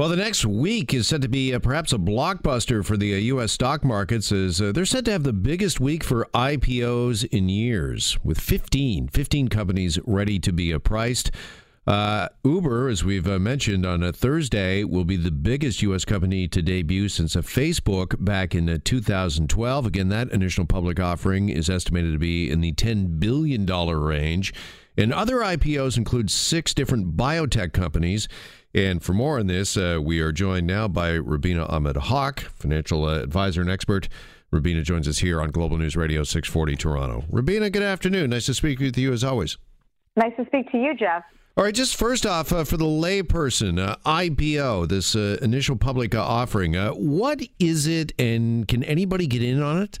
Well, the next week is said to be uh, perhaps a blockbuster for the uh, U.S. stock markets as uh, they're said to have the biggest week for IPOs in years, with 15, 15 companies ready to be priced. Uh, Uber, as we've uh, mentioned on a Thursday, will be the biggest U.S. company to debut since a Facebook back in uh, 2012. Again, that initial public offering is estimated to be in the $10 billion range. And other IPOs include six different biotech companies. And for more on this, uh, we are joined now by Rubina Ahmed Haq, financial uh, advisor and expert. Rubina joins us here on Global News Radio 640 Toronto. Rubina, good afternoon. Nice to speak with you as always. Nice to speak to you, Jeff. All right, just first off, uh, for the layperson, uh, IPO, this uh, initial public uh, offering, uh, what is it and can anybody get in on it?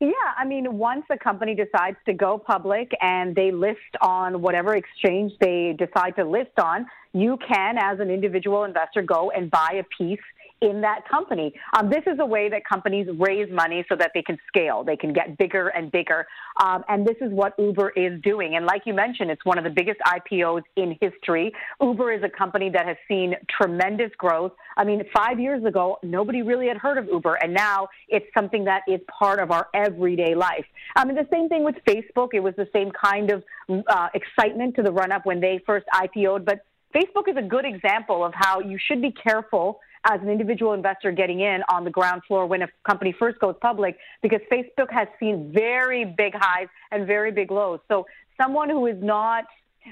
Yeah, I mean, once a company decides to go public and they list on whatever exchange they decide to list on, you can, as an individual investor, go and buy a piece in that company. Um, this is a way that companies raise money so that they can scale, they can get bigger and bigger. Um, and this is what Uber is doing. And like you mentioned, it's one of the biggest IPOs in history. Uber is a company that has seen tremendous growth. I mean, five years ago, nobody really had heard of Uber, and now it's something that is part of our everyday life. I mean, the same thing with Facebook. It was the same kind of uh, excitement to the run up when they first IPO'd, but Facebook is a good example of how you should be careful as an individual investor getting in on the ground floor when a company first goes public because Facebook has seen very big highs and very big lows. So someone who is not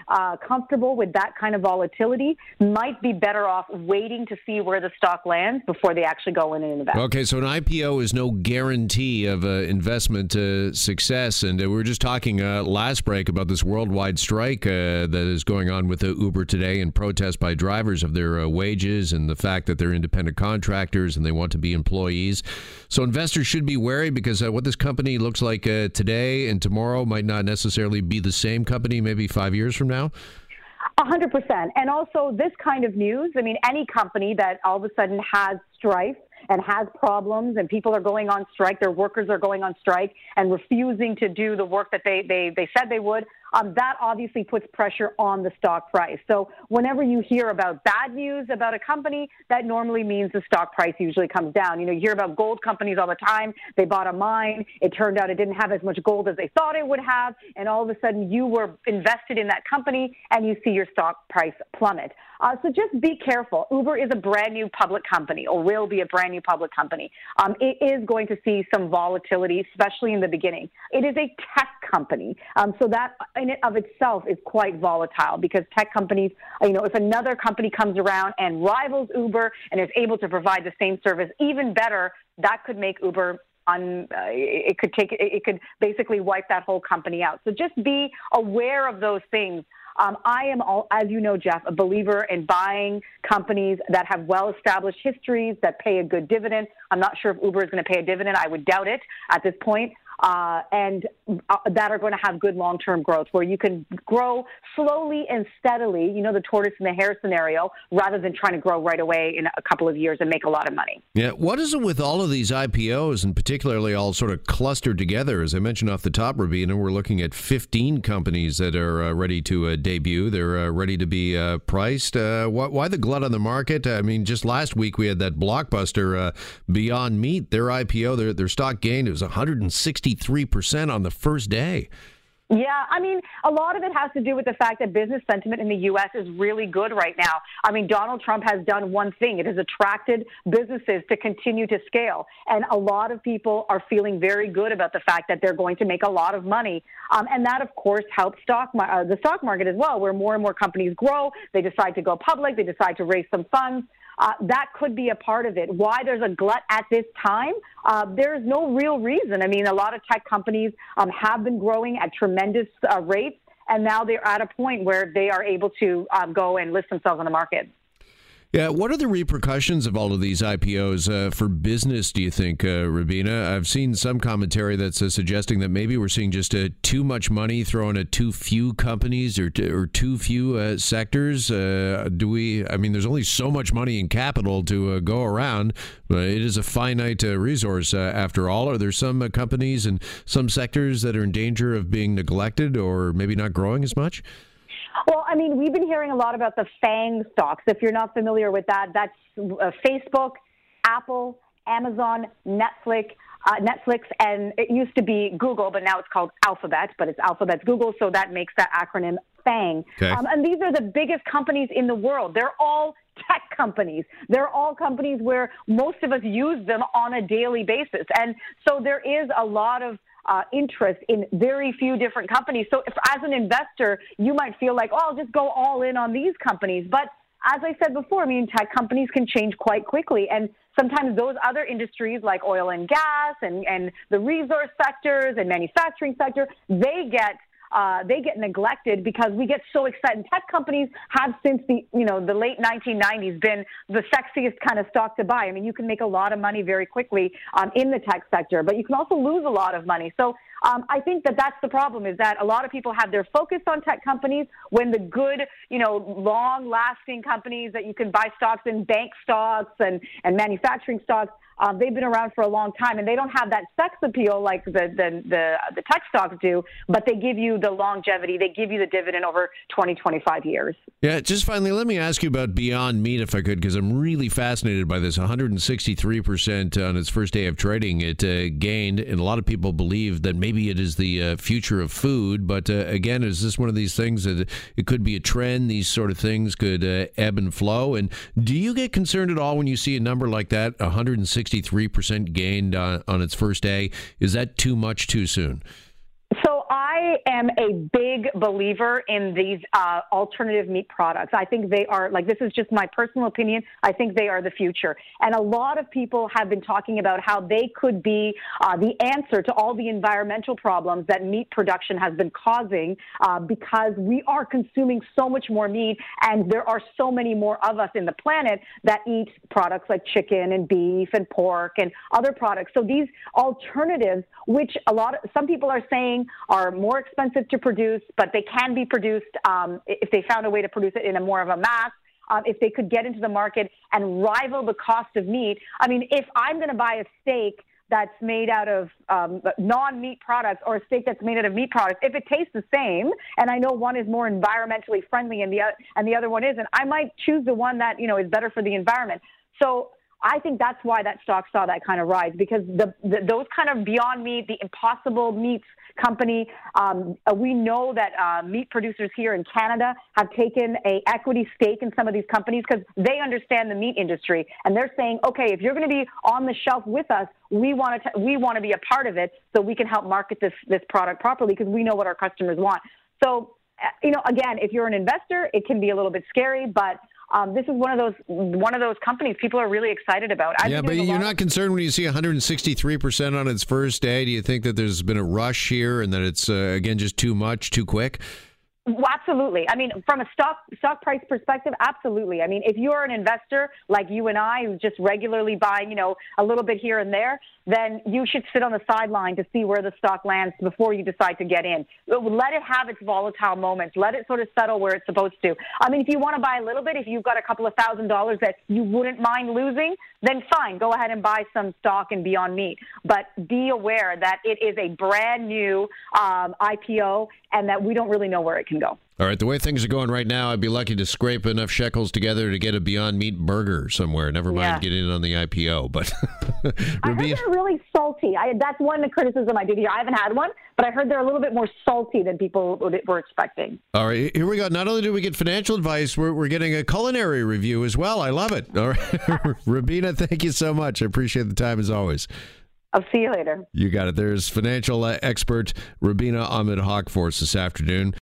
uh, comfortable with that kind of volatility might be better off waiting to see where the stock lands before they actually go in and invest. Okay, so an IPO is no guarantee of uh, investment uh, success. And uh, we were just talking uh, last break about this worldwide strike uh, that is going on with Uber today and protest by drivers of their wages and the fact that they're independent contractors and they want to be employees. So investors should be wary because what this company looks like today and tomorrow might not necessarily be the same company maybe five years from from now? A hundred percent. And also this kind of news, I mean, any company that all of a sudden has strife and has problems and people are going on strike, their workers are going on strike and refusing to do the work that they, they, they said they would, um, that obviously puts pressure on the stock price. So whenever you hear about bad news about a company, that normally means the stock price usually comes down. You know, you hear about gold companies all the time. They bought a mine. It turned out it didn't have as much gold as they thought it would have. And all of a sudden you were invested in that company and you see your stock price plummet. Uh, so just be careful. Uber is a brand new public company or will be a brand new public company. Um, it is going to see some volatility, especially in the beginning. It is a tech company. Um, so that in and of itself is quite volatile because tech companies, you know, if another company comes around and rivals Uber and is able to provide the same service even better, that could make Uber on uh, it could take it could basically wipe that whole company out. So just be aware of those things. Um, I am, all, as you know, Jeff, a believer in buying companies that have well-established histories that pay a good dividend. I'm not sure if Uber is going to pay a dividend. I would doubt it at this point uh, and uh, that are going to have good long term growth where you can grow slowly and steadily, you know, the tortoise and the hare scenario, rather than trying to grow right away in a couple of years and make a lot of money. Yeah. What is it with all of these IPOs and particularly all sort of clustered together? As I mentioned off the top, Rubina, we're looking at 15 companies that are uh, ready to uh, debut. They're uh, ready to be uh, priced. Why, why, the glut on the market? I mean, just last week we had that blockbuster Beyond Meat, their IPO, their, their stock gained, it was 160 63% on the first day. Yeah, I mean, a lot of it has to do with the fact that business sentiment in the U.S. is really good right now. I mean, Donald Trump has done one thing. It has attracted businesses to continue to scale. And a lot of people are feeling very good about the fact that they're going to make a lot of money. Um, and that, of course, helps stock uh, the stock market as well, where more and more companies grow. They decide to go public. They decide to raise some funds uh, that could be a part of it. Why there's a glut at this time, uh, there's no real reason. I mean, a lot of tech companies um, have been growing at tremendous uh, rates, and now they're at a point where they are able to um, go and list themselves on the market. Yeah, what are the repercussions of all of these IPOs uh, for business? Do you think, uh, Rubina? I've seen some commentary that's uh, suggesting that maybe we're seeing just uh, too much money thrown at too few companies or t- or too few uh, sectors. Uh, do we? I mean, there's only so much money in capital to go around. But it is a finite resource after all. Are there some companies and some sectors that are in danger of being neglected or maybe not growing as much? Well, I mean, we've been hearing a lot about the FANG stocks. If you're not familiar with that, that's uh, Facebook, Apple, Amazon, Netflix, uh, Netflix, and it used to be Google, but now it's called Alphabet, but it's Alphabet's Google, so that makes that acronym FANG. Okay. Um, and these are the biggest companies in the world. They're all tech companies. They're all companies where most of us use them on a daily basis. And so there is a lot of uh, interest in very few different companies. So if, as an investor, you might feel like, oh, I'll just go all in on these companies. But as I said before, I mean, tech companies can change quite quickly. And sometimes those other industries like oil and gas and, and the resource sectors and manufacturing sector, they get uh, they get neglected because we get so excited. Tech companies have since the you know the late 1990s been the sexiest kind of stock to buy. I mean, you can make a lot of money very quickly um, in the tech sector, but you can also lose a lot of money. So um, I think that that's the problem is that a lot of people have their focus on tech companies when the good, you know, long lasting companies that you can buy stocks in, bank stocks and, and manufacturing stocks, um, they've been around for a long time, and they don't have that sex appeal like the, the the the tech stocks do. But they give you the longevity. They give you the dividend over 20, 25 years. Yeah. Just finally, let me ask you about Beyond Meat, if I could, because I'm really fascinated by this. 163 percent on its first day of trading, it uh, gained, and a lot of people believe that maybe it is the uh, future of food. But uh, again, is this one of these things that it could be a trend? These sort of things could uh, ebb and flow. And do you get concerned at all when you see a number like that, 160? 63% gained on, on its first day. Is that too much too soon? I am a big believer in these uh, alternative meat products. I think they are, like, this is just my personal opinion. I think they are the future. And a lot of people have been talking about how they could be uh, the answer to all the environmental problems that meat production has been causing uh, because we are consuming so much more meat and there are so many more of us in the planet that eat products like chicken and beef and pork and other products. So these alternatives, which a lot of, some people are saying are more expensive to produce, but they can be produced um, if they found a way to produce it in a more of a mass. Um, if they could get into the market and rival the cost of meat. I mean, if I'm going to buy a steak that's made out of um, non-meat products or a steak that's made out of meat products, if it tastes the same, and I know one is more environmentally friendly and the and the other one isn't, I might choose the one that you know is better for the environment. So I think that's why that stock saw that kind of rise because the, the those kind of Beyond Meat, the Impossible Meats company, um, uh, we know that uh, meat producers here in Canada have taken a equity stake in some of these companies because they understand the meat industry and they're saying, okay, if you're going to be on the shelf with us, we want to we want to be a part of it so we can help market this this product properly because we know what our customers want. So uh, you know, again, if you're an investor, it can be a little bit scary, but um, this is one of those one of those companies people are really excited about. I've yeah, but you're not concerned when you see 163 percent on its first day. Do you think that there's been a rush here and that it's uh, again just too much, too quick? Well, absolutely. I mean, from a stock stock price perspective, absolutely. I mean, if you're an investor like you and I, who's just regularly buying, you know, a little bit here and there, then you should sit on the sideline to see where the stock lands before you decide to get in. Let it have its volatile moments. Let it sort of settle where it's supposed to. I mean, if you want to buy a little bit, if you've got a couple of thousand dollars that you wouldn't mind losing, then fine, go ahead and buy some stock and Beyond Meat. But be aware that it is a brand new um, IPO and that we don't really know where it can go. All right, the way things are going right now, I'd be lucky to scrape enough shekels together to get a Beyond Meat burger somewhere. Never mind yeah. getting in on the IPO. But I heard they're really salty. I, that's one the criticism I did hear. I haven't had one, but I heard they're a little bit more salty than people were expecting. All right, here we go. Not only do we get financial advice, we're, we're getting a culinary review as well. I love it. All right, Rubina, thank you so much. I appreciate the time as always. I'll see you later. You got it. There's financial uh, expert Rubina Ahmed Haq for us this afternoon.